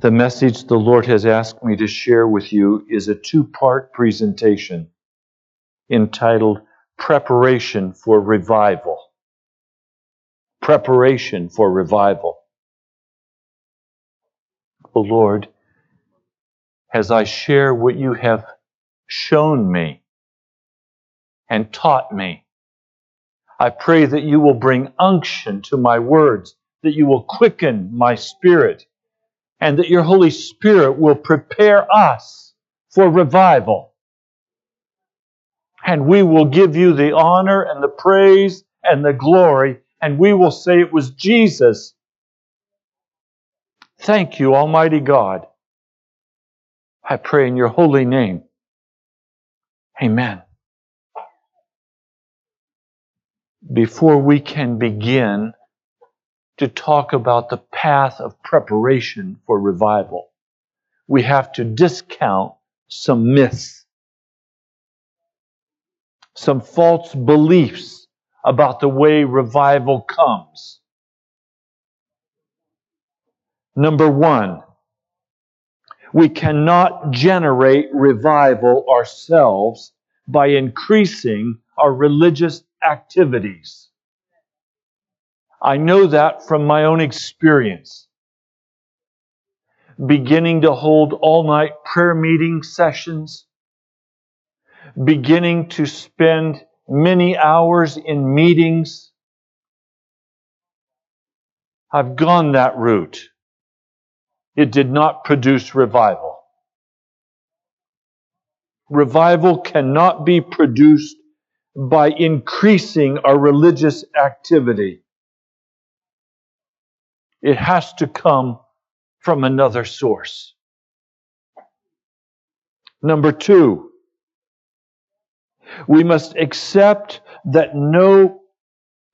The message the Lord has asked me to share with you is a two part presentation entitled Preparation for Revival. Preparation for Revival. O Lord, as I share what you have shown me and taught me, I pray that you will bring unction to my words, that you will quicken my spirit and that your Holy Spirit will prepare us for revival. And we will give you the honor and the praise and the glory, and we will say it was Jesus. Thank you, Almighty God. I pray in your holy name. Amen. Before we can begin, to talk about the path of preparation for revival. We have to discount some myths, some false beliefs about the way revival comes. Number one, we cannot generate revival ourselves by increasing our religious activities. I know that from my own experience. Beginning to hold all night prayer meeting sessions, beginning to spend many hours in meetings. I've gone that route. It did not produce revival. Revival cannot be produced by increasing our religious activity. It has to come from another source. Number two, we must accept that no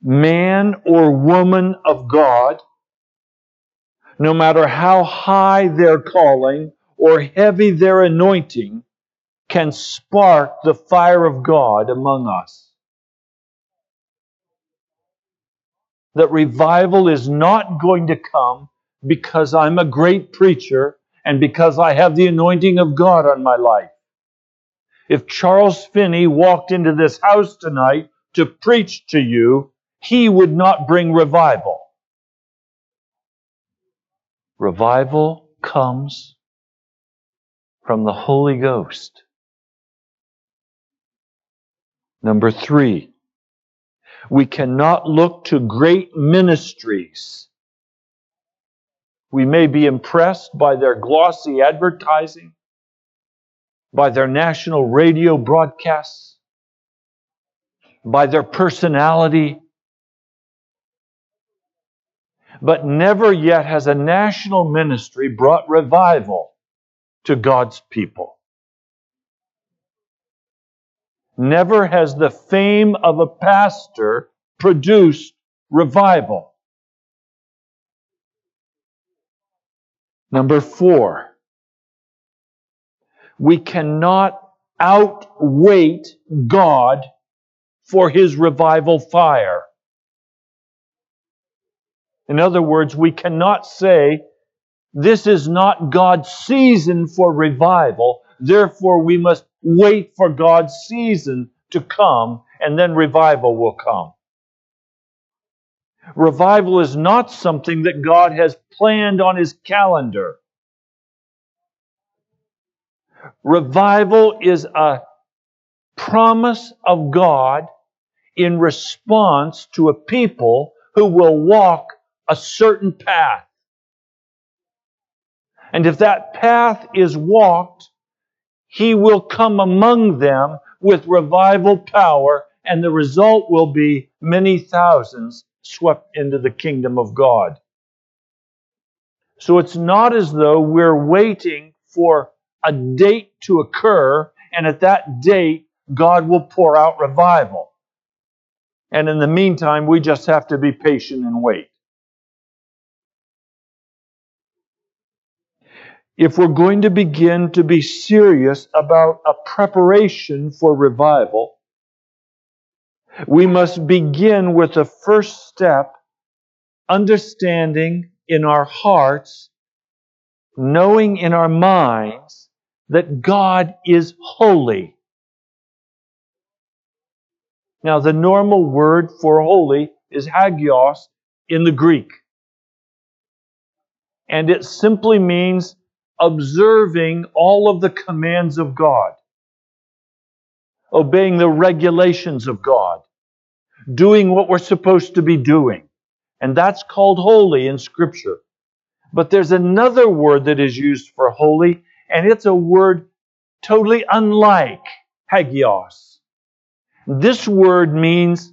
man or woman of God, no matter how high their calling or heavy their anointing, can spark the fire of God among us. That revival is not going to come because I'm a great preacher and because I have the anointing of God on my life. If Charles Finney walked into this house tonight to preach to you, he would not bring revival. Revival comes from the Holy Ghost. Number three, we cannot look to great ministries. We may be impressed by their glossy advertising, by their national radio broadcasts, by their personality. But never yet has a national ministry brought revival to God's people. Never has the fame of a pastor produced revival. Number four, we cannot outwait God for his revival fire. In other words, we cannot say, this is not God's season for revival, therefore we must wait for God's season to come, and then revival will come. Revival is not something that God has planned on his calendar. Revival is a promise of God in response to a people who will walk a certain path. And if that path is walked, he will come among them with revival power, and the result will be many thousands swept into the kingdom of God. So it's not as though we're waiting for a date to occur, and at that date, God will pour out revival. And in the meantime, we just have to be patient and wait. If we're going to begin to be serious about a preparation for revival, we must begin with the first step understanding in our hearts knowing in our minds that God is holy. Now, the normal word for holy is hagios in the Greek. And it simply means observing all of the commands of God, obeying the regulations of God, doing what we're supposed to be doing. And that's called holy in Scripture. But there's another word that is used for holy, and it's a word totally unlike hagios. This word means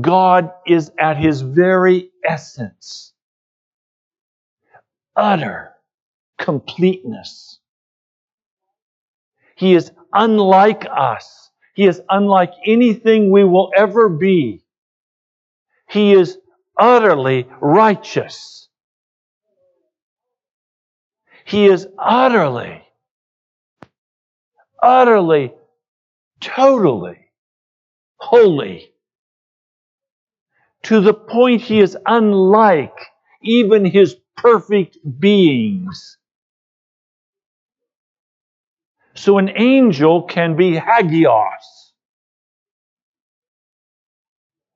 God is at his very essence, utter completeness. He is unlike us. He is unlike anything we will ever be. He is utterly righteous. He is utterly, utterly, totally holy. To the point he is unlike even his perfect beings. So an angel can be hagios.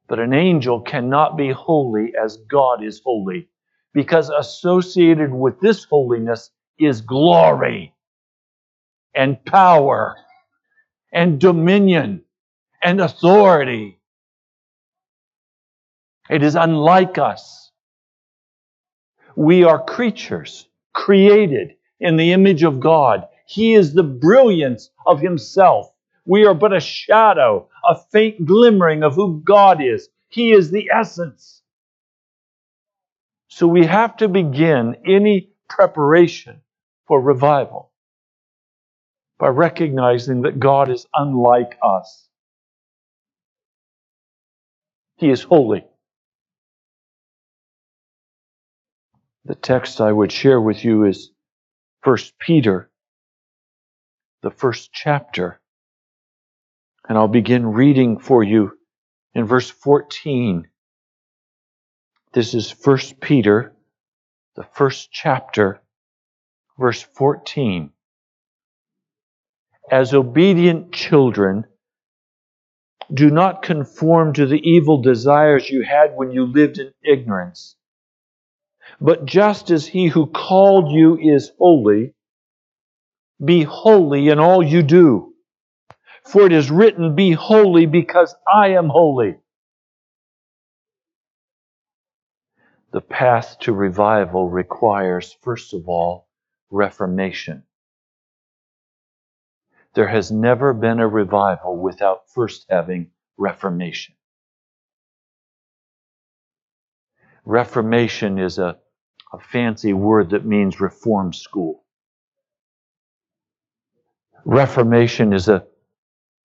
But an angel cannot be holy as God is holy, because associated with this holiness is glory and power and dominion and authority. It is unlike us. We are creatures created in the image of God. He is the brilliance of Himself. We are but a shadow, a faint glimmering of who God is. He is the essence. So we have to begin any preparation for revival by recognizing that God is unlike us. He is holy. The text I would share with you is 1 Peter, the first chapter. And I'll begin reading for you in verse 14. This is 1 Peter, the first chapter, verse 14. As obedient children, do not conform to the evil desires you had when you lived in ignorance. But just as he who called you is holy, be holy in all you do. For it is written, Be holy because I am holy. The path to revival requires, first of all, reformation. There has never been a revival without first having reformation. Reformation is a, a fancy word that means reform school. Reformation is a,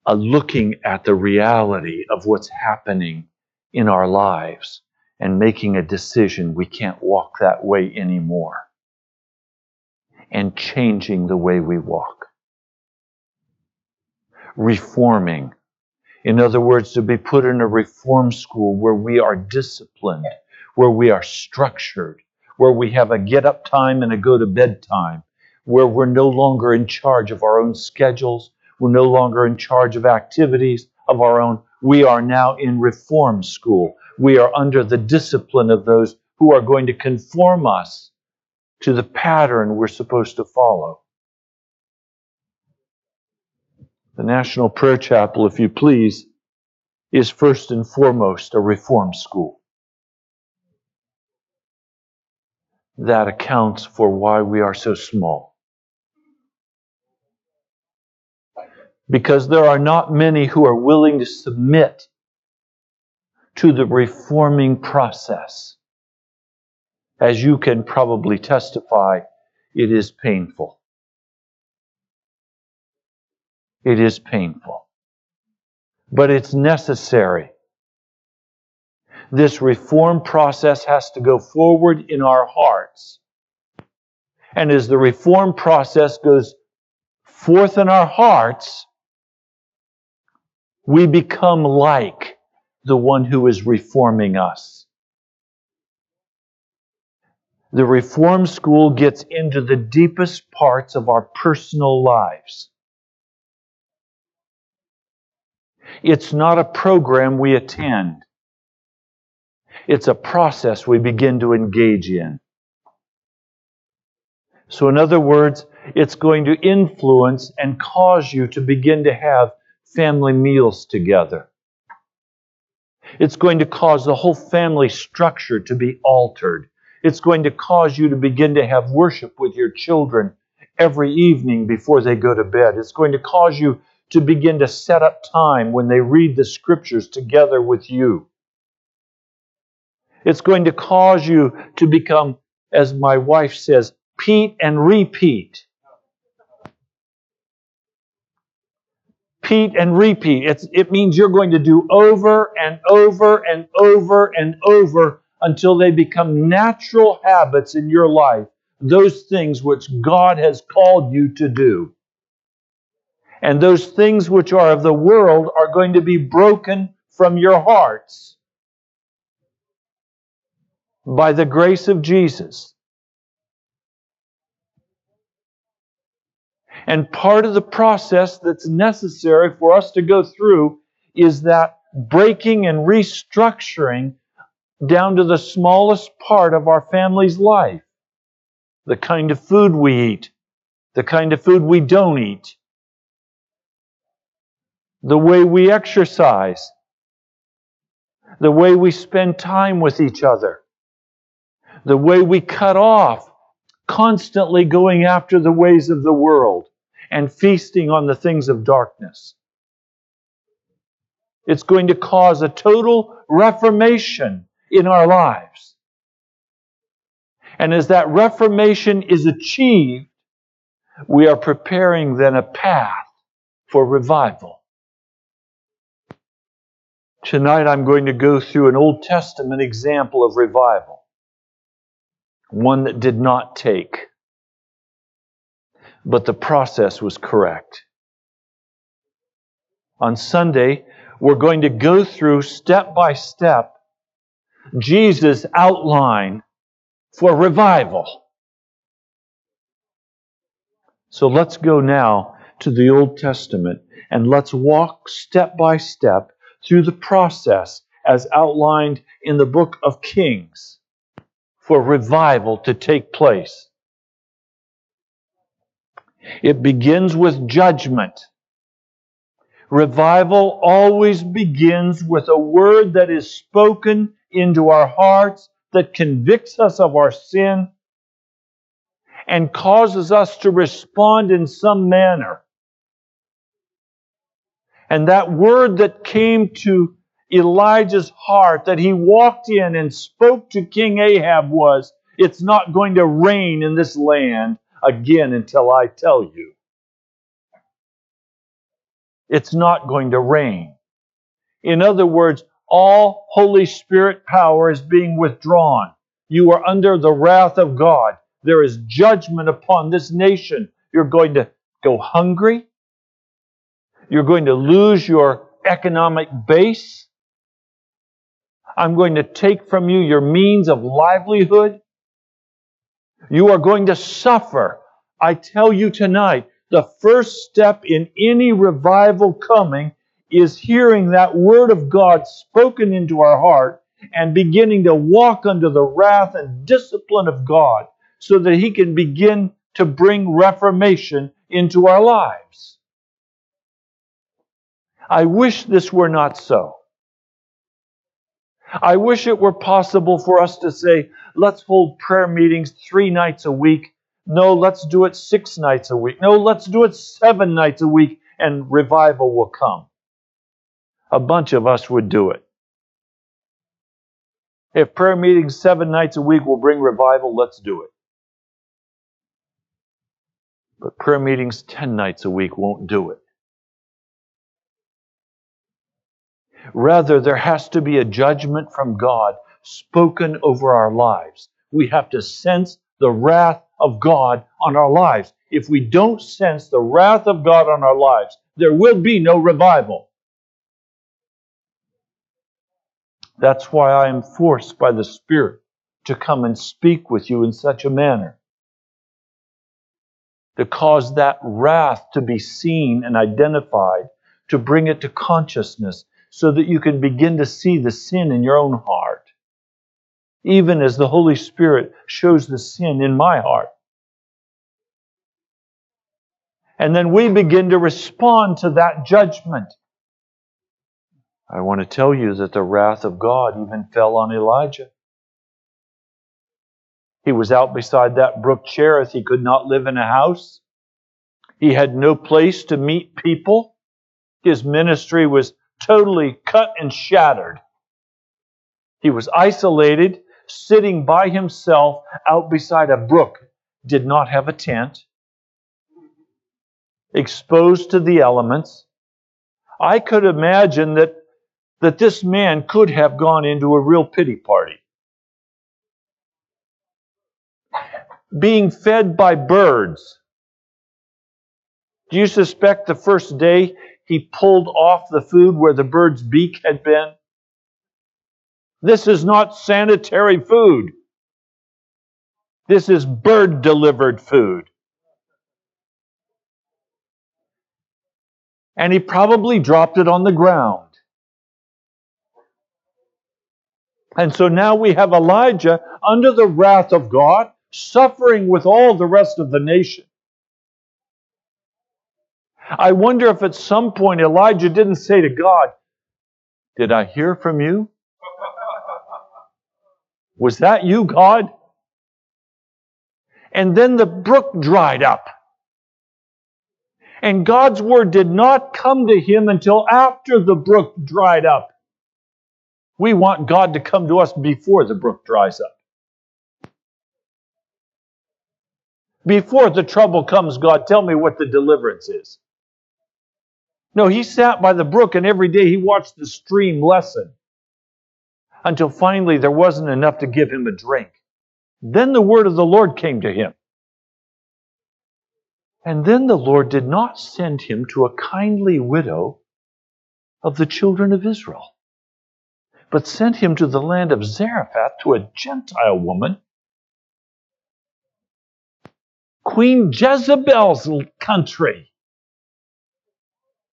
a looking at the reality of what's happening in our lives and making a decision we can't walk that way anymore and changing the way we walk. Reforming. In other words, to be put in a reform school where we are disciplined, where we are structured, where we have a get up time and a go to bed time, where we're no longer in charge of our own schedules, we're no longer in charge of activities of our own. We are now in reform school. We are under the discipline of those who are going to conform us to the pattern we're supposed to follow. The National Prayer Chapel, if you please, is first and foremost a reform school. That accounts for why we are so small. Because there are not many who are willing to submit to the reforming process. As you can probably testify, it is painful. It is painful. But it's necessary. This reform process has to go forward in our hearts. And as the reform process goes forth in our hearts, we become like the one who is reforming us. The Reform School gets into the deepest parts of our personal lives. It's not a program we attend. It's a process we begin to engage in. So, in other words, it's going to influence and cause you to begin to have family meals together. It's going to cause the whole family structure to be altered. It's going to cause you to begin to have worship with your children every evening before they go to bed. It's going to cause you to begin to set up time when they read the scriptures together with you. It's going to cause you to become, as my wife says, Pete and repeat. Pete and repeat. It's, it means you're going to do over and over and over and over until they become natural habits in your life, those things which God has called you to do. And those things which are of the world are going to be broken from your hearts by the grace of Jesus. And part of the process that's necessary for us to go through is that breaking and restructuring down to the smallest part of our family's life. The kind of food we eat, the kind of food we don't eat, the way we exercise, the way we spend time with each other, the way we cut off constantly going after the ways of the world and feasting on the things of darkness. It's going to cause a total reformation in our lives. And as that reformation is achieved, we are preparing then a path for revival. Tonight I'm going to go through an Old Testament example of revival, one that did not take but the process was correct. On Sunday, we're going to go through step by step Jesus' outline for revival. So let's go now to the Old Testament and let's walk step by step through the process as outlined in the book of Kings for revival to take place. It begins with judgment. Revival always begins with a word that is spoken into our hearts that convicts us of our sin and causes us to respond in some manner. And that word that came to Elijah's heart that he walked in and spoke to King Ahab was, It's not going to rain in this land again until I tell you. It's not going to rain. In other words, all Holy Spirit power is being withdrawn. You are under the wrath of God. There is judgment upon this nation. You're going to go hungry. You're going to lose your economic base. I'm going to take from you your means of livelihood. You are going to suffer. I tell you tonight, the first step in any revival coming is hearing that word of God spoken into our heart and beginning to walk under the wrath and discipline of God so that He can begin to bring reformation into our lives. I wish this were not so. I wish it were possible for us to say, let's hold prayer meetings three nights a week. No, let's do it six nights a week. No, let's do it seven nights a week and revival will come. A bunch of us would do it. If prayer meetings seven nights a week will bring revival, let's do it. But prayer meetings 10 nights a week won't do it. Rather, there has to be a judgment from God spoken over our lives. We have to sense the wrath of God on our lives. If we don't sense the wrath of God on our lives, there will be no revival. That's why I am forced by the Spirit to come and speak with you in such a manner. To cause that wrath to be seen and identified, to bring it to consciousness, so that you can begin to see the sin in your own heart, even as the Holy Spirit shows the sin in my heart. And then we begin to respond to that judgment. I want to tell you that the wrath of God even fell on Elijah. He was out beside that brook Cherith. He could not live in a house. He had no place to meet people. His ministry was totally cut and shattered. He was isolated, sitting by himself out beside a brook, did not have a tent, exposed to the elements. I could imagine that, that this man could have gone into a real pity party. Being fed by birds. Do you suspect the first day he pulled off the food where the bird's beak had been? This is not sanitary food. This is bird delivered food. And he probably dropped it on the ground. And so now we have Elijah under the wrath of God, suffering with all the rest of the nation. I wonder if at some point Elijah didn't say to God, Did I hear from you? Was that you, God? And then the brook dried up. And God's word did not come to him until after the brook dried up. We want God to come to us before the brook dries up. Before the trouble comes, God, tell me what the deliverance is. No, he sat by the brook and every day he watched the stream lessen until finally there wasn't enough to give him a drink. Then the word of the Lord came to him. And then the Lord did not send him to a kindly widow of the children of Israel, but sent him to the land of Zarephath to a Gentile woman, Queen Jezebel's country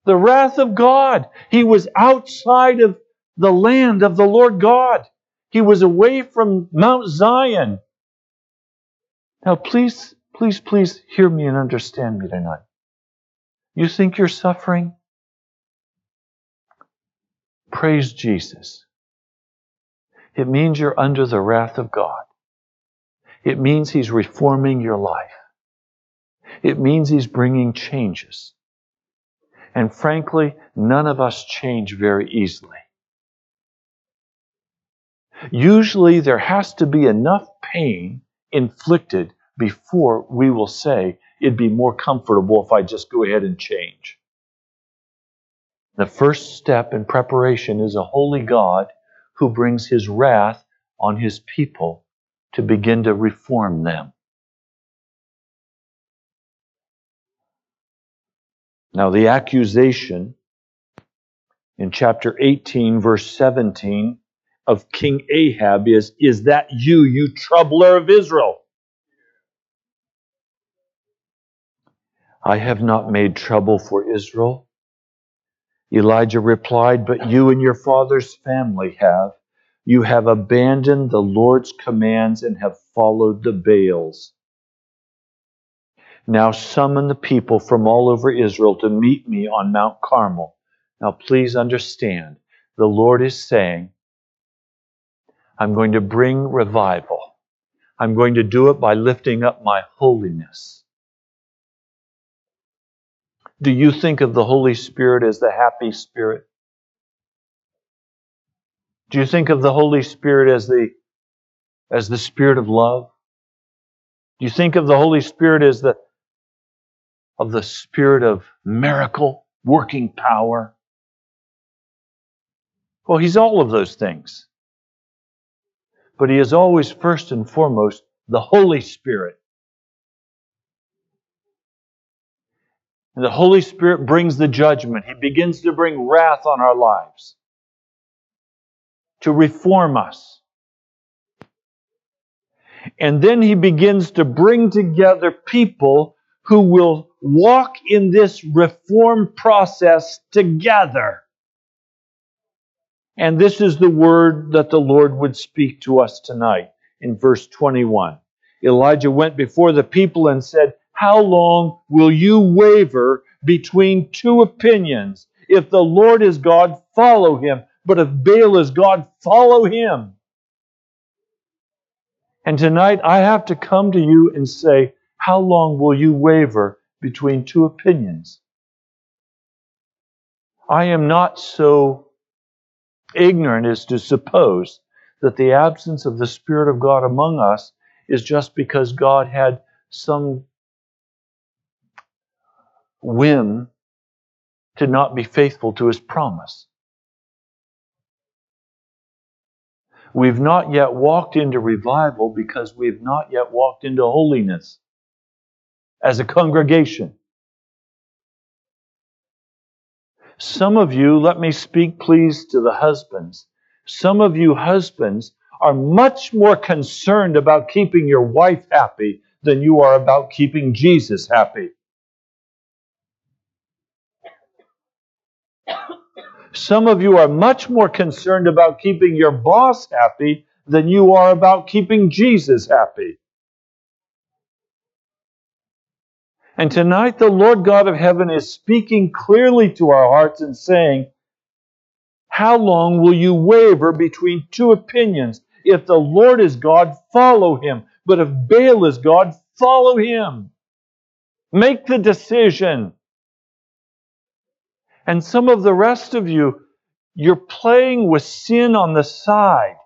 the wrath of God. He was outside of the land of the Lord God. He was away from Mount Zion. Now, please, please, please hear me and understand me tonight. You think you're suffering? Praise Jesus. It means you're under the wrath of God. It means He's reforming your life. It means He's bringing changes. And frankly, none of us change very easily. Usually, there has to be enough pain inflicted before we will say it'd be more comfortable if I just go ahead and change. The first step in preparation is a holy God who brings his wrath on his people to begin to reform them. Now, the accusation in chapter 18, verse 17 of King Ahab is Is that you, you troubler of Israel? I have not made trouble for Israel. Elijah replied, But you and your father's family have. You have abandoned the Lord's commands and have followed the Baals. Now summon the people from all over Israel to meet me on Mount Carmel. Now, please understand, the Lord is saying, I'm going to bring revival. I'm going to do it by lifting up my holiness. Do you think of the Holy Spirit as the happy Spirit? Do you think of the Holy Spirit as the, as the Spirit of love? Do you think of the Holy Spirit as the, of the spirit of miracle, working power? Well, he's all of those things. But he is always first and foremost the Holy Spirit. And the Holy Spirit brings the judgment. He begins to bring wrath on our lives, to reform us. And then he begins to bring together people who will walk in this reform process together. And this is the word that the Lord would speak to us tonight in verse 21. Elijah went before the people and said, How long will you waver between two opinions? If the Lord is God, follow him. But if Baal is God, follow him. And tonight I have to come to you and say, How long will you waver between two opinions? I am not so ignorant as to suppose that the absence of the Spirit of God among us is just because God had some whim to not be faithful to his promise. We've not yet walked into revival because we've not yet walked into holiness as a congregation. Some of you, let me speak please to the husbands. Some of you husbands are much more concerned about keeping your wife happy than you are about keeping Jesus happy. Some of you are much more concerned about keeping your boss happy than you are about keeping Jesus happy. And tonight, the Lord God of heaven is speaking clearly to our hearts and saying, How long will you waver between two opinions? If the Lord is God, follow him. But if Baal is God, follow him. Make the decision. And some of the rest of you, you're playing with sin on the side.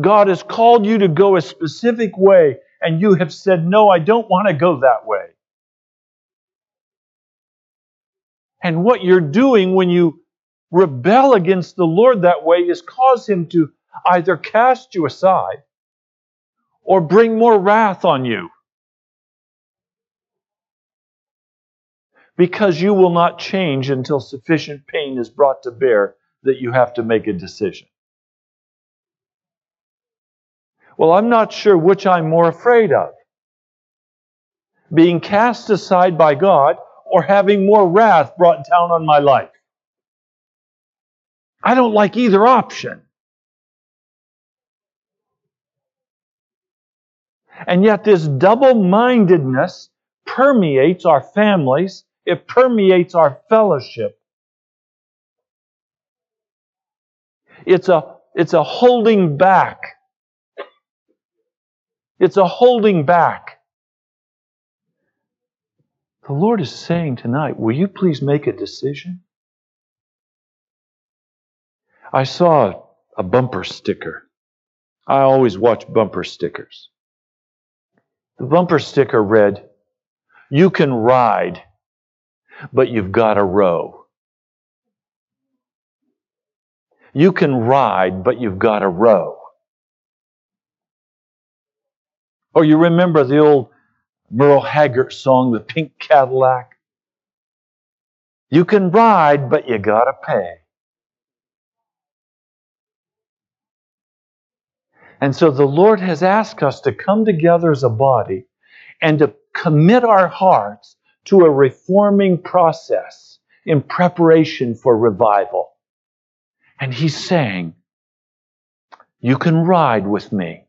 God has called you to go a specific way, and you have said, No, I don't want to go that way. And what you're doing when you rebel against the Lord that way is cause Him to either cast you aside or bring more wrath on you. because you will not change until sufficient pain is brought to bear that you have to make a decision. Well, I'm not sure which I'm more afraid of being cast aside by God or having more wrath brought down on my life. I don't like either option. And yet, this double mindedness permeates our families it permeates our fellowship. It's a, it's a holding back. It's a holding back. The Lord is saying tonight, will you please make a decision? I saw a bumper sticker. I always watch bumper stickers. The bumper sticker read, You can ride but you've got to row. You can ride, but you've got to row. Or you remember the old Merle Haggard song, The Pink Cadillac? You can ride, but you got to pay. And so the Lord has asked us to come together as a body and to commit our hearts to a reforming process in preparation for revival. And he's saying, You can ride with me,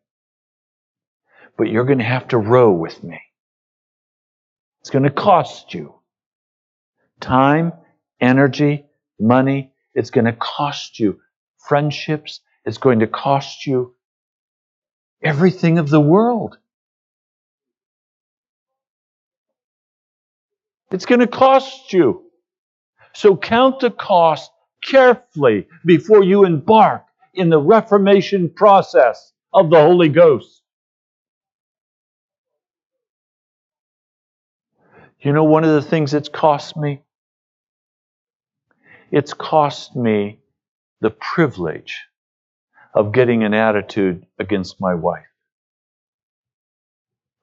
but you're going to have to row with me. It's going to cost you time, energy, money. It's going to cost you friendships. It's going to cost you everything of the world. It's going to cost you. So count the cost carefully before you embark in the Reformation process of the Holy Ghost. You know, one of the things it's cost me? It's cost me the privilege of getting an attitude against my wife.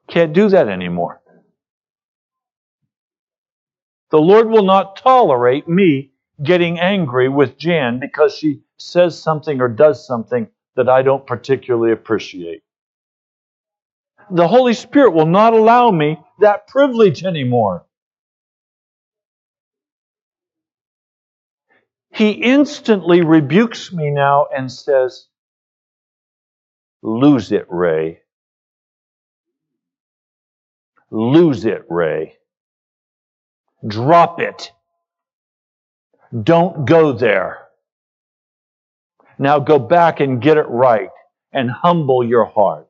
Can't do that anymore. The Lord will not tolerate me getting angry with Jan because she says something or does something that I don't particularly appreciate. The Holy Spirit will not allow me that privilege anymore. He instantly rebukes me now and says, Lose it, Ray. Lose it, Ray. Drop it. Don't go there. Now go back and get it right and humble your heart.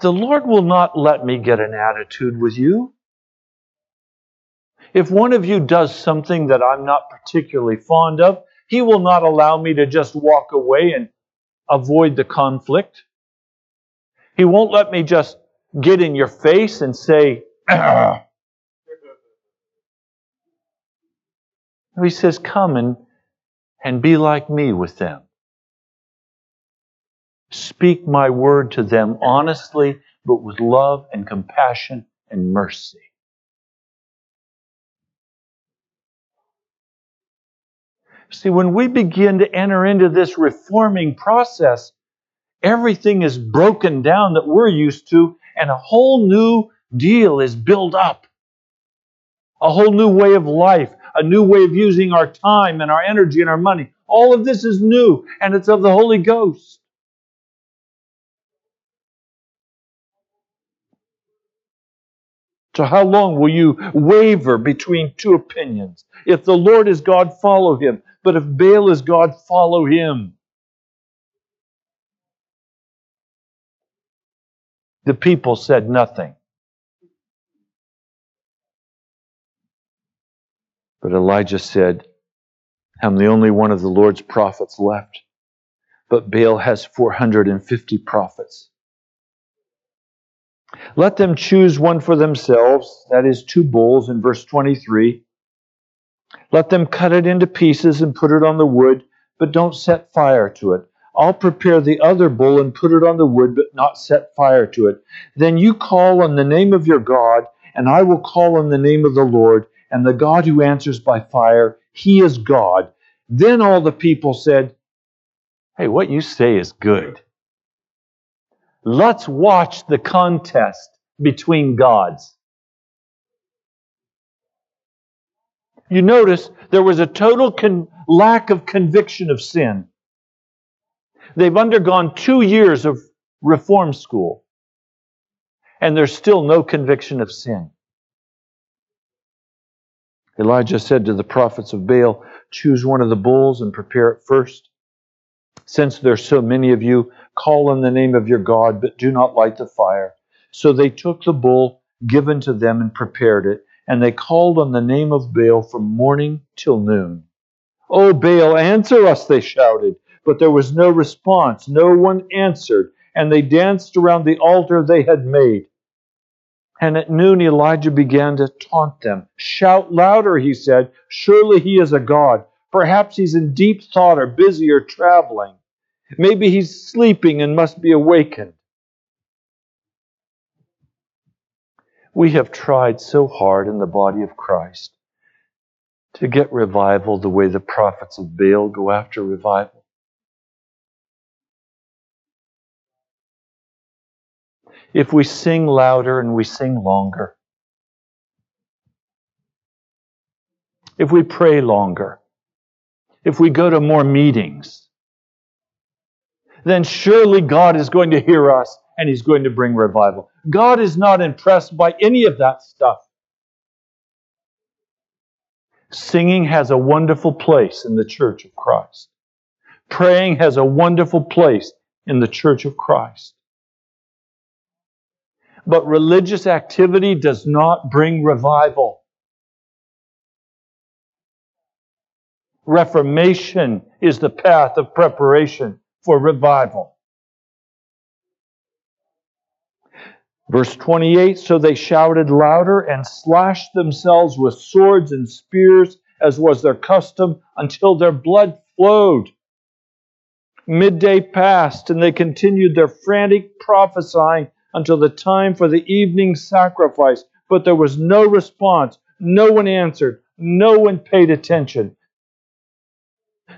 The Lord will not let me get an attitude with you. If one of you does something that I'm not particularly fond of, He will not allow me to just walk away and avoid the conflict. He won't let me just get in your face and say, He says, Come and, and be like me with them. Speak my word to them honestly, but with love and compassion and mercy. See, when we begin to enter into this reforming process, everything is broken down that we're used to, and a whole new deal is built up. A whole new way of life, a new way of using our time and our energy and our money. All of this is new, and it's of the Holy Ghost. So, how long will you waver between two opinions? If the Lord is God, follow him. But if Baal is God, follow him. The people said nothing. But Elijah said, I'm the only one of the Lord's prophets left. But Baal has 450 prophets. Let them choose one for themselves, that is, two bulls in verse 23. Let them cut it into pieces and put it on the wood, but don't set fire to it. I'll prepare the other bull and put it on the wood, but not set fire to it. Then you call on the name of your God, and I will call on the name of the Lord, and the God who answers by fire, he is God. Then all the people said, Hey, what you say is good. Let's watch the contest between gods. You notice there was a total con- lack of conviction of sin. They've undergone two years of reform school, and there's still no conviction of sin. Elijah said to the prophets of Baal, Choose one of the bulls and prepare it first. Since there's so many of you, call on the name of your God, but do not light the fire. So they took the bull given to them and prepared it, and they called on the name of Baal from morning till noon. O Baal, answer us, they shouted. But there was no response. No one answered, and they danced around the altar they had made. And at noon Elijah began to taunt them. Shout louder, he said. Surely he is a god. Perhaps he's in deep thought or busy or traveling. Maybe he's sleeping and must be awakened. We have tried so hard in the body of Christ to get revival the way the prophets of Baal go after revival. If we sing louder and we sing longer, if we pray longer, if we go to more meetings, then surely God is going to hear us and He's going to bring revival. God is not impressed by any of that stuff. Singing has a wonderful place in the church of Christ. Praying has a wonderful place in the church of Christ. But religious activity does not bring revival. Reformation is the path of preparation for revival. Verse 28 So they shouted louder and slashed themselves with swords and spears, as was their custom, until their blood flowed. Midday passed, and they continued their frantic prophesying until the time for the evening sacrifice. But there was no response. No one answered. No one paid attention.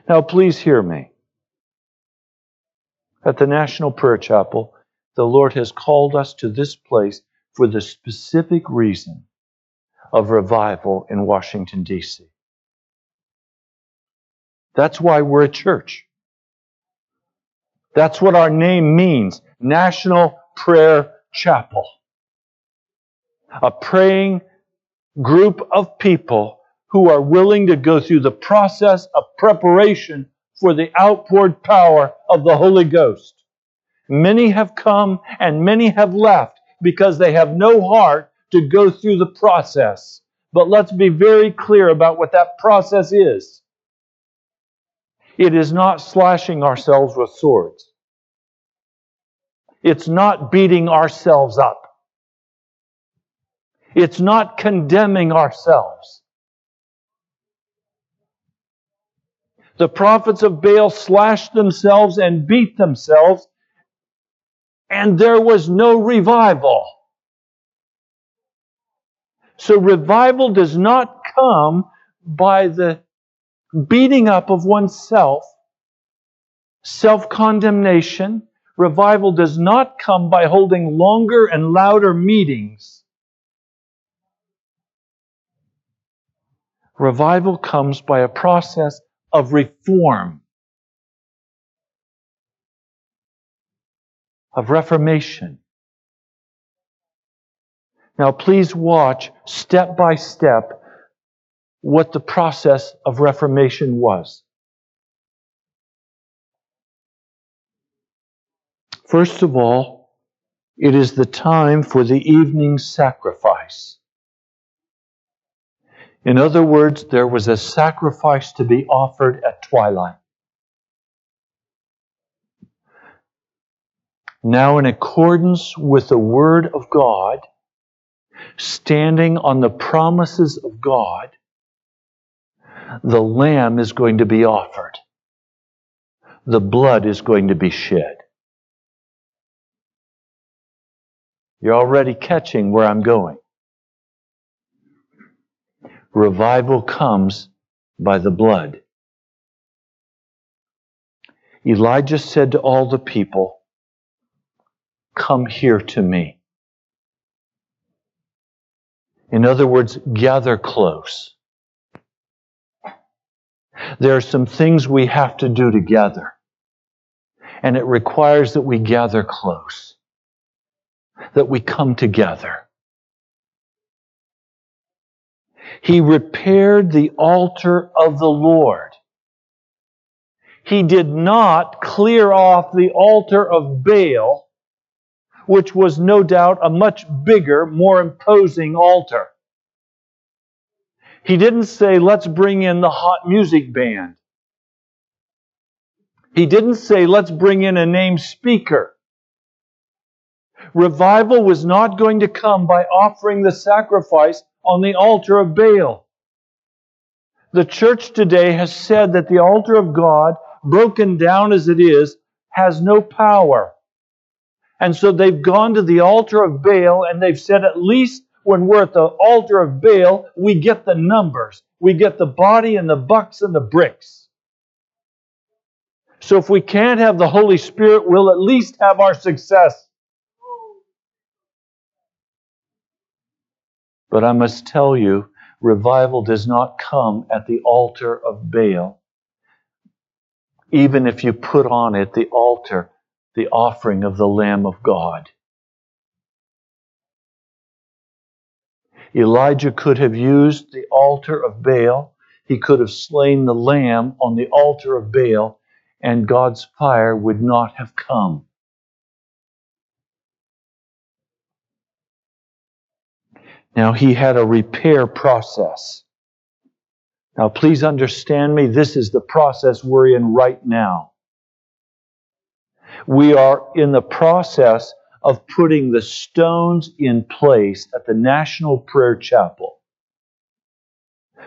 Now, please hear me. At the National Prayer Chapel, the Lord has called us to this place for the specific reason of revival in Washington, D.C. That's why we're a church. That's what our name means National Prayer Chapel. A praying group of people who are willing to go through the process of preparation for the outpoured power of the Holy Ghost. Many have come and many have left because they have no heart to go through the process. But let's be very clear about what that process is. It is not slashing ourselves with swords. It's not beating ourselves up. It's not condemning ourselves. The prophets of Baal slashed themselves and beat themselves, and there was no revival. So, revival does not come by the beating up of oneself, self condemnation. Revival does not come by holding longer and louder meetings. Revival comes by a process of reform, of reformation. Now, please watch step by step what the process of reformation was. First of all, it is the time for the evening sacrifice. In other words, there was a sacrifice to be offered at twilight. Now, in accordance with the Word of God, standing on the promises of God, the lamb is going to be offered. The blood is going to be shed. You're already catching where I'm going. Revival comes by the blood. Elijah said to all the people, Come here to me. In other words, gather close. There are some things we have to do together, and it requires that we gather close, that we come together. He repaired the altar of the Lord. He did not clear off the altar of Baal, which was no doubt a much bigger, more imposing altar. He didn't say, let's bring in the hot music band. He didn't say, let's bring in a named speaker. Revival was not going to come by offering the sacrifice on the altar of Baal. The church today has said that the altar of God, broken down as it is, has no power. And so they've gone to the altar of Baal and they've said, at least when we're at the altar of Baal, we get the numbers. We get the body and the bucks and the bricks. So if we can't have the Holy Spirit, we'll at least have our success. But I must tell you, revival does not come at the altar of Baal. Even if you put on it the altar, the offering of the Lamb of God. Elijah could have used the altar of Baal. He could have slain the lamb on the altar of Baal, and God's fire would not have come. Now, he had a repair process. Now, please understand me, this is the process we're in right now. We are in the process of putting the stones in place at the National Prayer Chapel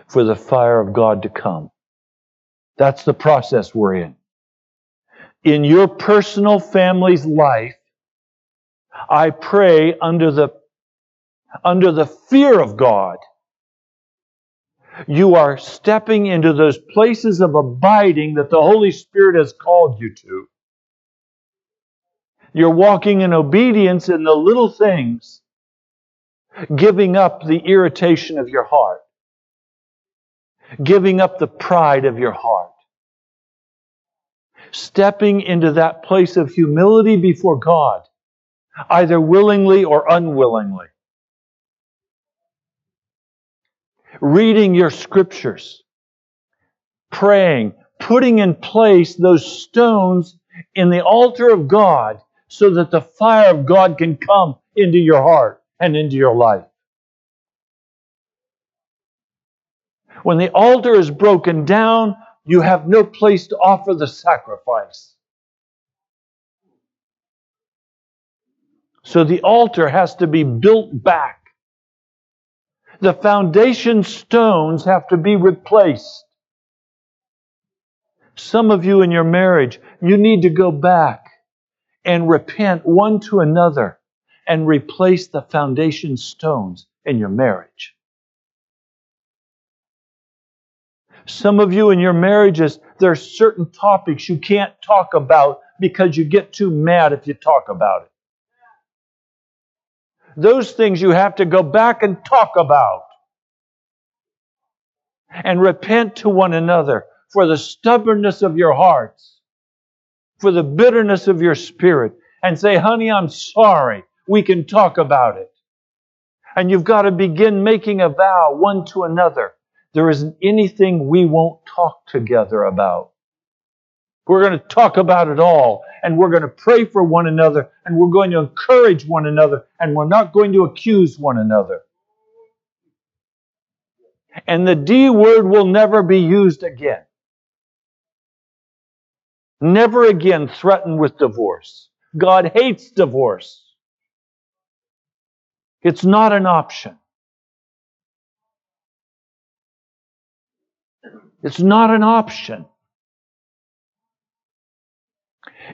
for the fire of God to come. That's the process we're in. In your personal family's life, I pray under the under the fear of God, you are stepping into those places of abiding that the Holy Spirit has called you to. You're walking in obedience in the little things, giving up the irritation of your heart, giving up the pride of your heart, stepping into that place of humility before God, either willingly or unwillingly. Reading your scriptures, praying, putting in place those stones in the altar of God so that the fire of God can come into your heart and into your life. When the altar is broken down, you have no place to offer the sacrifice. So the altar has to be built back. The foundation stones have to be replaced. Some of you in your marriage, you need to go back and repent one to another and replace the foundation stones in your marriage. Some of you in your marriages, there are certain topics you can't talk about because you get too mad if you talk about it. Those things you have to go back and talk about and repent to one another for the stubbornness of your hearts for the bitterness of your spirit and say, honey, I'm sorry. We can talk about it. And you've got to begin making a vow one to another. There isn't anything we won't talk together about. We're going to talk about it all, and we're going to pray for one another, and we're going to encourage one another, and we're not going to accuse one another. And the D word will never be used again. Never again threaten with divorce. God hates divorce. It's not an option. It's not an option.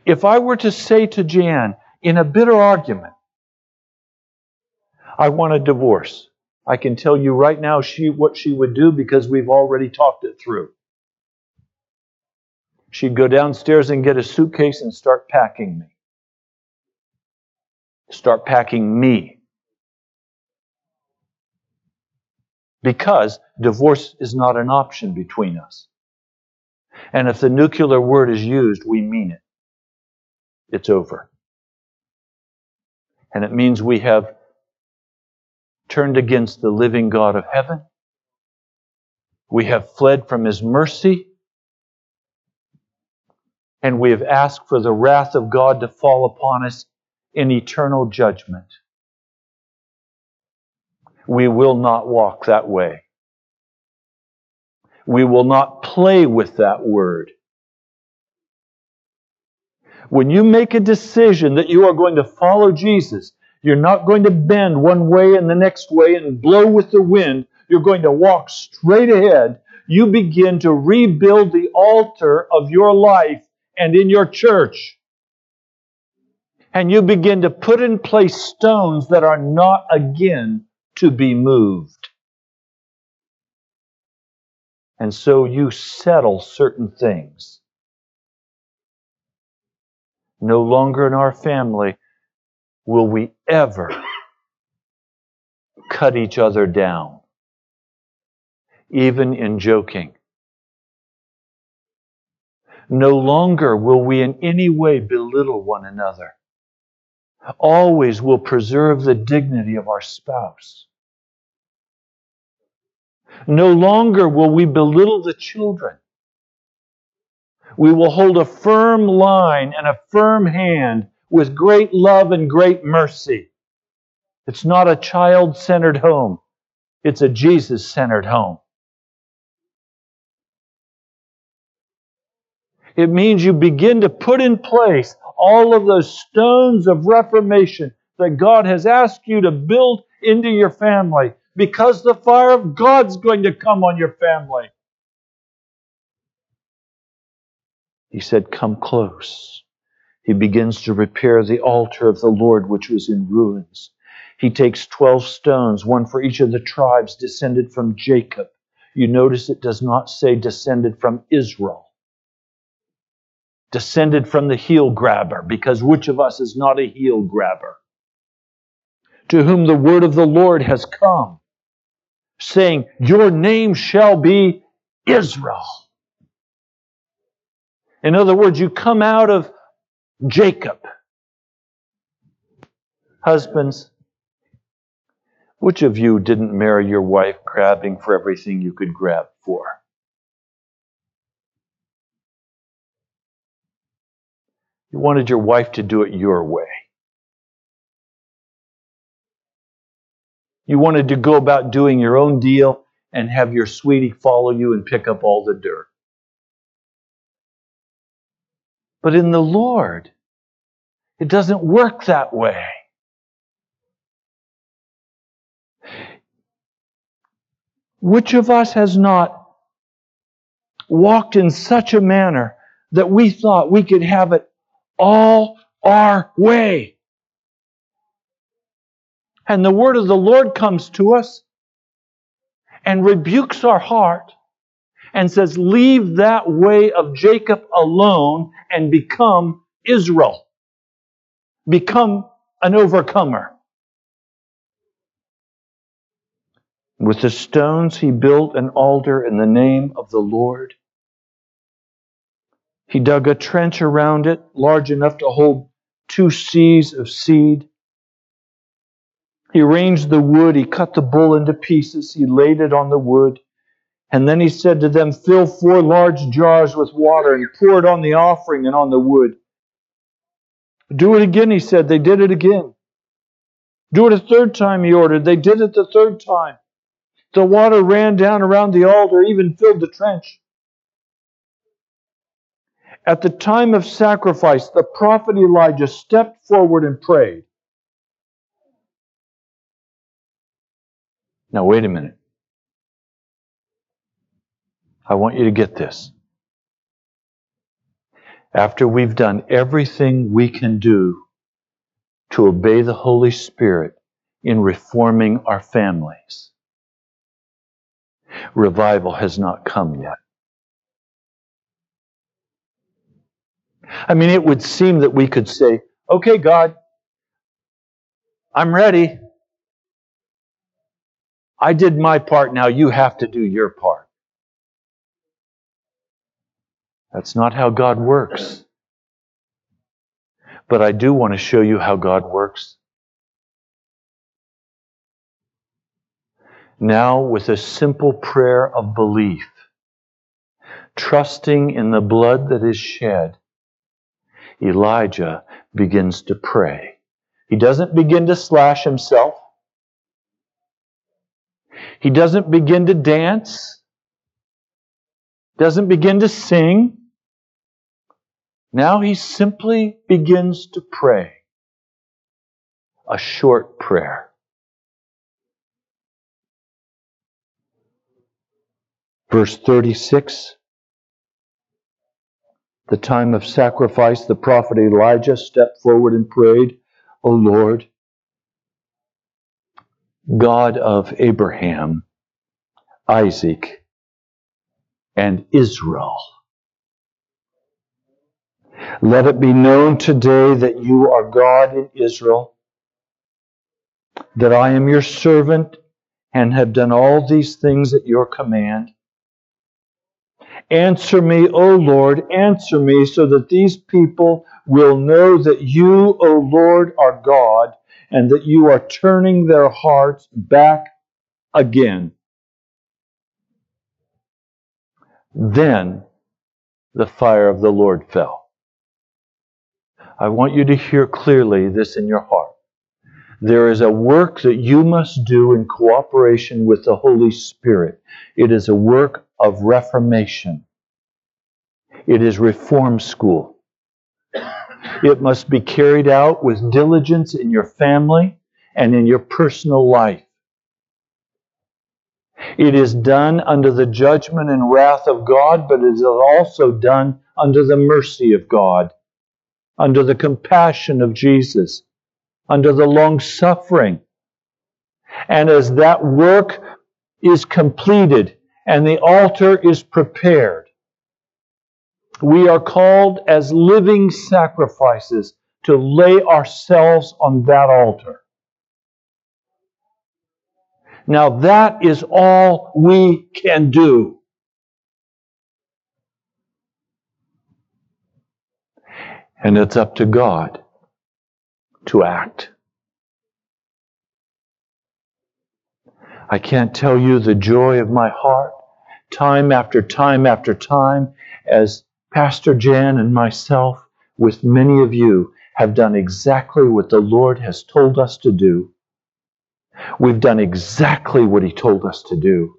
If I were to say to Jan in a bitter argument, I want a divorce, I can tell you right now she, what she would do because we've already talked it through. She'd go downstairs and get a suitcase and start packing me. Start packing me. Because divorce is not an option between us. And if the nuclear word is used, we mean it. It's over. And it means we have turned against the living God of heaven. We have fled from his mercy and we have asked for the wrath of God to fall upon us in eternal judgment. We will not walk that way. We will not play with that word. When you make a decision that you are going to follow Jesus, you're not going to bend one way and the next way and blow with the wind. You're going to walk straight ahead. You begin to rebuild the altar of your life and in your church. And you begin to put in place stones that are not again to be moved. And so you settle certain things. No longer in our family will we ever cut each other down, even in joking. No longer will we in any way belittle one another. Always will preserve the dignity of our spouse. No longer will we belittle the children. We will hold a firm line and a firm hand with great love and great mercy. It's not a child centered home, it's a Jesus centered home. It means you begin to put in place all of those stones of reformation that God has asked you to build into your family because the fire of God's going to come on your family. He said, Come close. He begins to repair the altar of the Lord which was in ruins. He takes 12 stones, one for each of the tribes descended from Jacob. You notice it does not say descended from Israel. descended from the heel grabber, because which of us is not a heel grabber? To whom the word of the Lord has come, saying, Your name shall be Israel. In other words, you come out of Jacob. Husbands, which of you didn't marry your wife grabbing for everything you could grab for? You wanted your wife to do it your way. You wanted to go about doing your own deal and have your sweetie follow you and pick up all the dirt. But in the Lord, it doesn't work that way. Which of us has not walked in such a manner that we thought we could have it all our way? And the word of the Lord comes to us and rebukes our heart and says, Leave that way of Jacob alone and become Israel. Become an overcomer. With the stones he built an altar in the name of the Lord. He dug a trench around it large enough to hold two seahs of seed. He arranged the wood, he cut the bull into pieces, he laid it on the wood. And then he said to them, Fill four large jars with water and pour it on the offering and on the wood. Do it again, he said. They did it again. Do it a third time, he ordered. They did it the third time. The water ran down around the altar, even filled the trench. At the time of sacrifice, the prophet Elijah stepped forward and prayed. Now, wait a minute. I want you to get this. After we've done everything we can do to obey the Holy Spirit in reforming our families, revival has not come yet. I mean, it would seem that we could say, okay, God, I'm ready. I did my part, now you have to do your part. That's not how God works. But I do want to show you how God works. Now, with a simple prayer of belief, trusting in the blood that is shed, Elijah begins to pray. He doesn't begin to slash himself. He doesn't begin to dance. Doesn't begin to sing. Now he simply begins to pray a short prayer. Verse 36 The time of sacrifice, the prophet Elijah stepped forward and prayed, O Lord, God of Abraham, Isaac, and Israel let it be known today that you are God in Israel, that I am your servant and have done all these things at your command. Answer me, O Lord, answer me, so that these people will know that you, O Lord, are God, and that you are turning their hearts back again. Then the fire of the Lord fell. I want you to hear clearly this in your heart. There is a work that you must do in cooperation with the Holy Spirit. It is a work of reformation. It is reform school. It must be carried out with diligence in your family and in your personal life. It is done under the judgment and wrath of God, but it is also done under the mercy of God under the compassion of Jesus, under the long suffering. And as that work is completed and the altar is prepared, We are called as living sacrifices to lay ourselves on that altar. Now, that is all we can do. And it's up to God to act. I can't tell you the joy of my heart, time after time after time, as Pastor Jan and myself, with many of you, have done exactly what the Lord has told us to do. We've done exactly what He told us to do.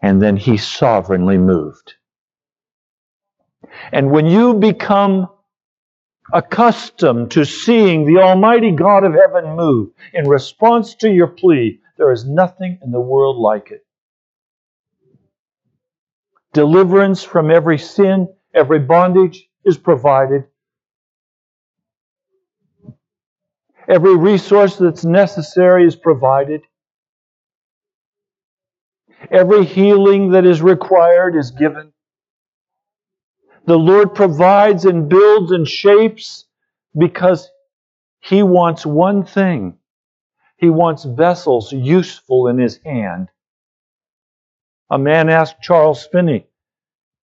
And then He sovereignly moved. And when you become accustomed to seeing the Almighty God of heaven move in response to your plea, there is nothing in the world like it. Deliverance from every sin, every bondage is provided. Every resource that's necessary is provided. Every healing that is required is given. The Lord provides and builds and shapes because He wants one thing. He wants vessels useful in His hand. A man asked Charles Finney,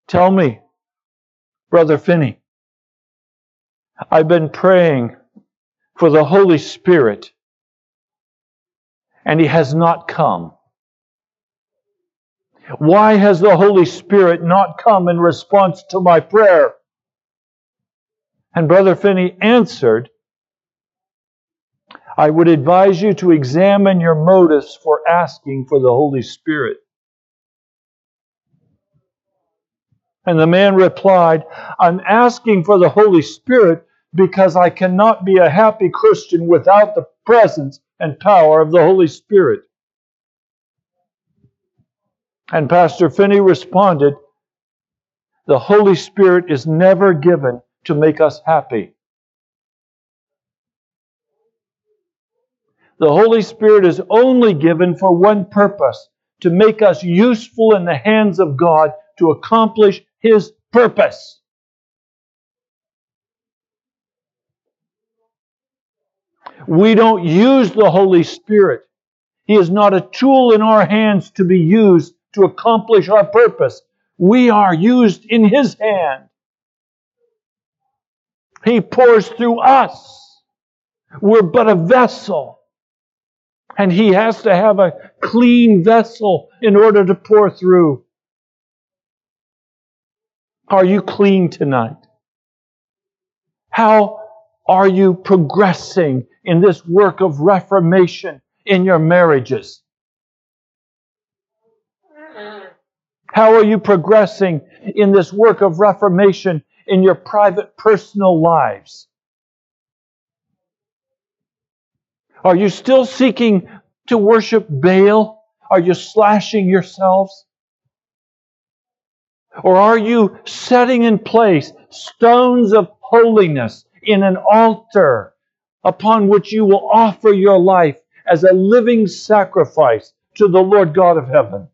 Tell me, Brother Finney, I've been praying for the Holy Spirit, and He has not come. Why has the Holy Spirit not come in response to my prayer? And Brother Finney answered, I would advise you to examine your motives for asking for the Holy Spirit. And the man replied, I'm asking for the Holy Spirit because I cannot be a happy Christian without the presence and power of the Holy Spirit. And Pastor Finney responded, The Holy Spirit is never given to make us happy. The Holy Spirit is only given for one purpose to make us useful in the hands of God to accomplish His purpose. We don't use the Holy Spirit. He is not a tool in our hands to be used to accomplish our purpose. We are used in His hand. He pours through us. We're but a vessel. And He has to have a clean vessel in order to pour through. Are you clean tonight? How are you progressing in this work of reformation in your marriages? How are you progressing in this work of reformation in your private, personal lives? Are you still seeking to worship Baal? Are you slashing yourselves? Or are you setting in place stones of holiness in an altar upon which you will offer your life as a living sacrifice to the Lord God of heaven?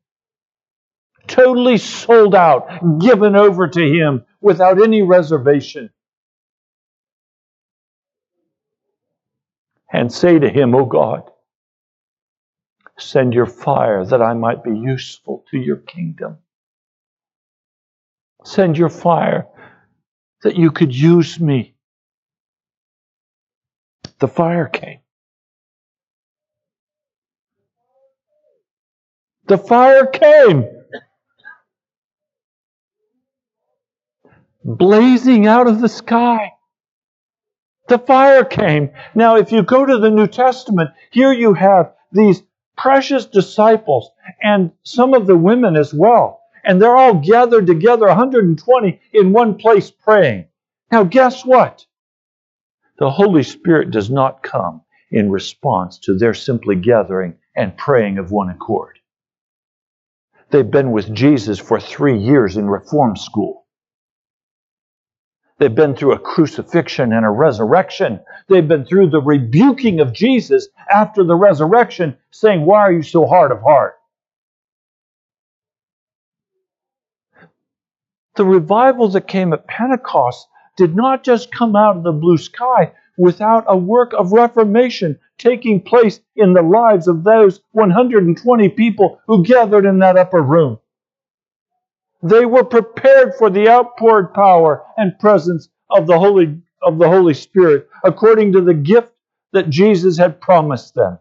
totally sold out, given over to Him without any reservation. And say to Him, O God, send your fire that I might be useful to your kingdom. Send your fire that you could use me. The fire came. The fire came. blazing out of the sky. The fire came. Now, if you go to the New Testament, here you have these precious disciples and some of the women as well. And they're all gathered together, 120 in one place praying. Now, guess what? The Holy Spirit does not come in response to their simply gathering and praying of one accord. They've been with Jesus for three years in reform school. They've been through a crucifixion and a resurrection. They've been through the rebuking of Jesus after the resurrection, saying, Why are you so hard of heart? the revival that came at Pentecost did not just come out of the blue sky without a work of reformation taking place in the lives of those 120 people who gathered in that upper room. They were prepared for the outpoured power and presence of the Holy, of the Holy Spirit according to the gift that Jesus had promised them.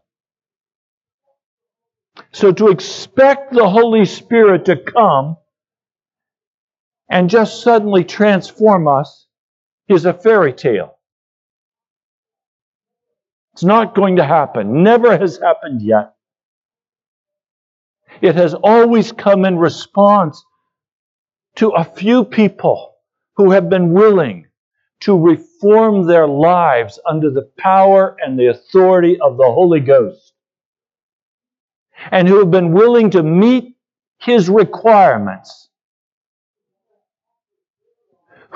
So to expect the Holy Spirit to come and just suddenly transform us is a fairy tale. It's not going to happen. Never has happened yet. It has always come in response to a few people who have been willing to reform their lives under the power and the authority of the Holy Ghost, and who have been willing to meet His requirements,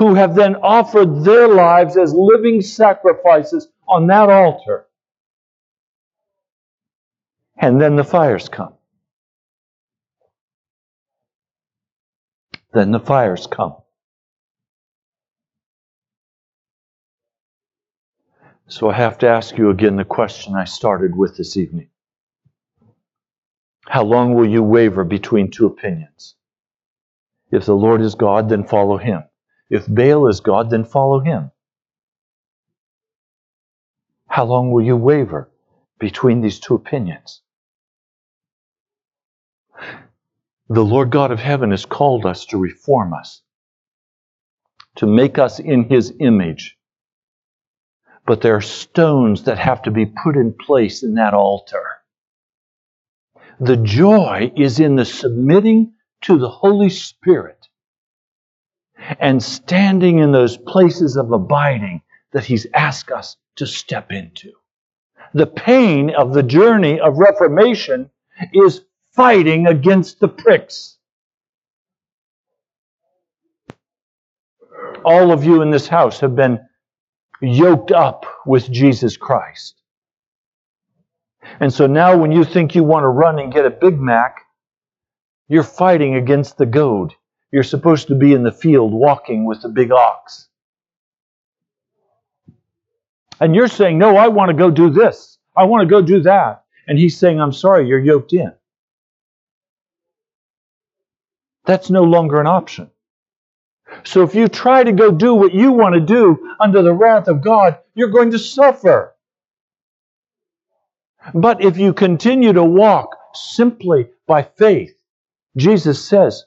who have then offered their lives as living sacrifices on that altar. And then the fires come. then the fires come. So I have to ask you again the question I started with this evening. How long will you waver between two opinions? If the Lord is God, then follow him. If Baal is God, then follow him. How long will you waver between these two opinions? The Lord God of heaven has called us to reform us, to make us in His image. But there are stones that have to be put in place in that altar. The joy is in the submitting to the Holy Spirit and standing in those places of abiding that He's asked us to step into. The pain of the journey of reformation is fighting against the pricks. All of you in this house have been yoked up with Jesus Christ. And so now, when you think you want to run and get a Big Mac, you're fighting against the goad. You're supposed to be in the field walking with the big ox. And you're saying, No, I want to go do this. I want to go do that. And he's saying, I'm sorry, you're yoked in. That's no longer an option. So if you try to go do what you want to do under the wrath of God, you're going to suffer. But if you continue to walk simply by faith, Jesus says,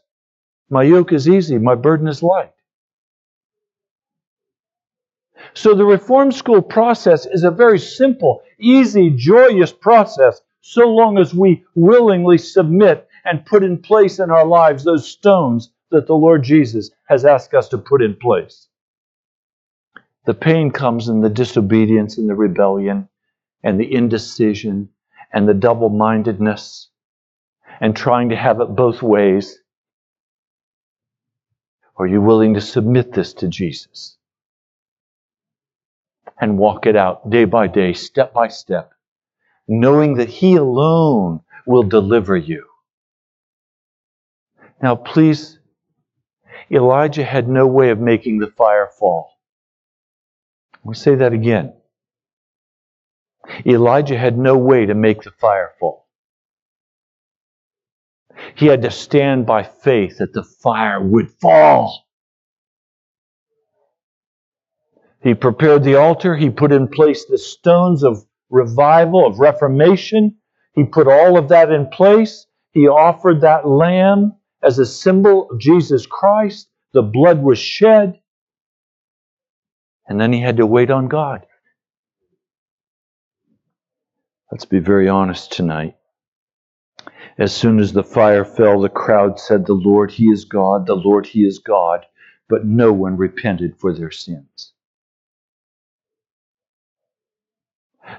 My yoke is easy, my burden is light. So the reform school process is a very simple, easy, joyous process so long as we willingly submit and put in place in our lives those stones that the Lord Jesus has asked us to put in place. The pain comes in the disobedience and the rebellion and the indecision and the double mindedness and trying to have it both ways. Are you willing to submit this to Jesus and walk it out day by day, step by step, knowing that He alone will deliver you? Now, please, Elijah had no way of making the fire fall. We say that again. Elijah had no way to make the fire fall. He had to stand by faith that the fire would fall. He prepared the altar. He put in place the stones of revival, of reformation. He put all of that in place. He offered that lamb as a symbol of Jesus Christ. The blood was shed. And then he had to wait on God. Let's be very honest tonight. As soon as the fire fell, the crowd said, The Lord, He is God, the Lord, He is God. But no one repented for their sins.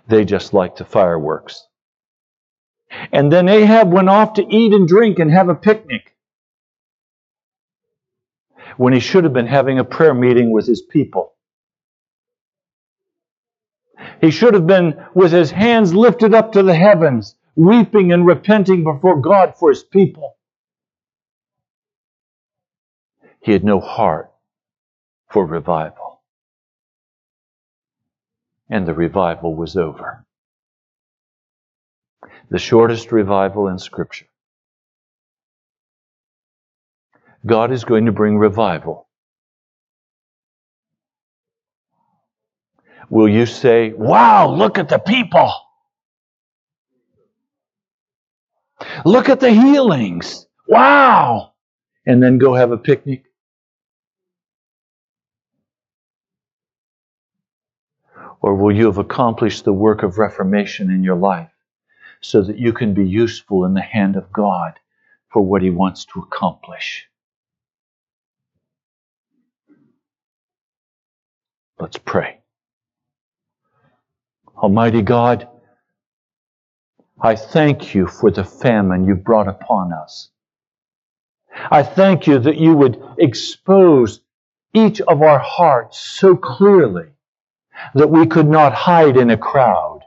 They just liked the fireworks. And then Ahab went off to eat and drink and have a picnic when he should have been having a prayer meeting with his people. He should have been with his hands lifted up to the heavens, weeping and repenting before God for his people. He had no heart for revival. And the revival was over. The shortest revival in Scripture. God is going to bring revival. Will you say, Wow, look at the people? Look at the healings. Wow. And then go have a picnic? Or will you have accomplished the work of reformation in your life so that you can be useful in the hand of God for what He wants to accomplish? Let's pray. Almighty God, I thank you for the famine you brought upon us. I thank you that you would expose each of our hearts so clearly that we could not hide in a crowd.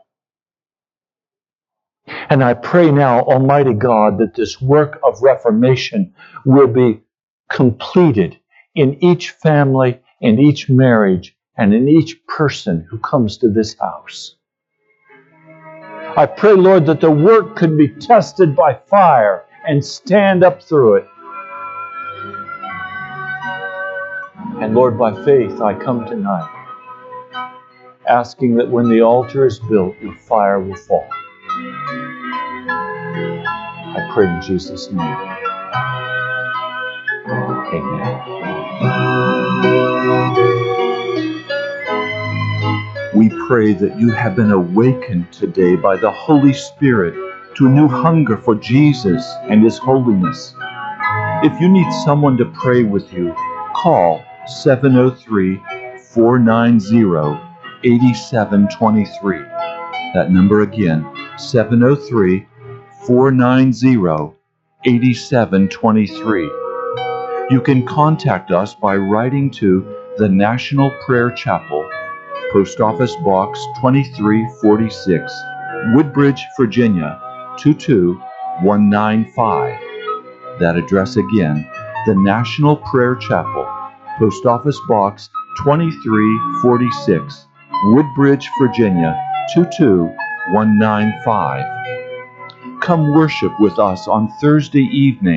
And I pray now, Almighty God, that this work of reformation will be completed in each family, in each marriage, and in each person who comes to this house. I pray, Lord, that the work could be tested by fire and stand up through it. And Lord, by faith, I come tonight asking that when the altar is built, your fire will fall. I pray in Jesus' name. Amen. Pray that you have been awakened today by the Holy Spirit to a new hunger for Jesus and His holiness. If you need someone to pray with you, call 703 490 8723. That number again, 703 490 8723. You can contact us by writing to the National Prayer Chapel, Post Office Box 2346, Woodbridge, Virginia 22195. That address again, the National Prayer Chapel, Post Office Box 2346, Woodbridge, Virginia 22195. Come worship with us on Thursday evening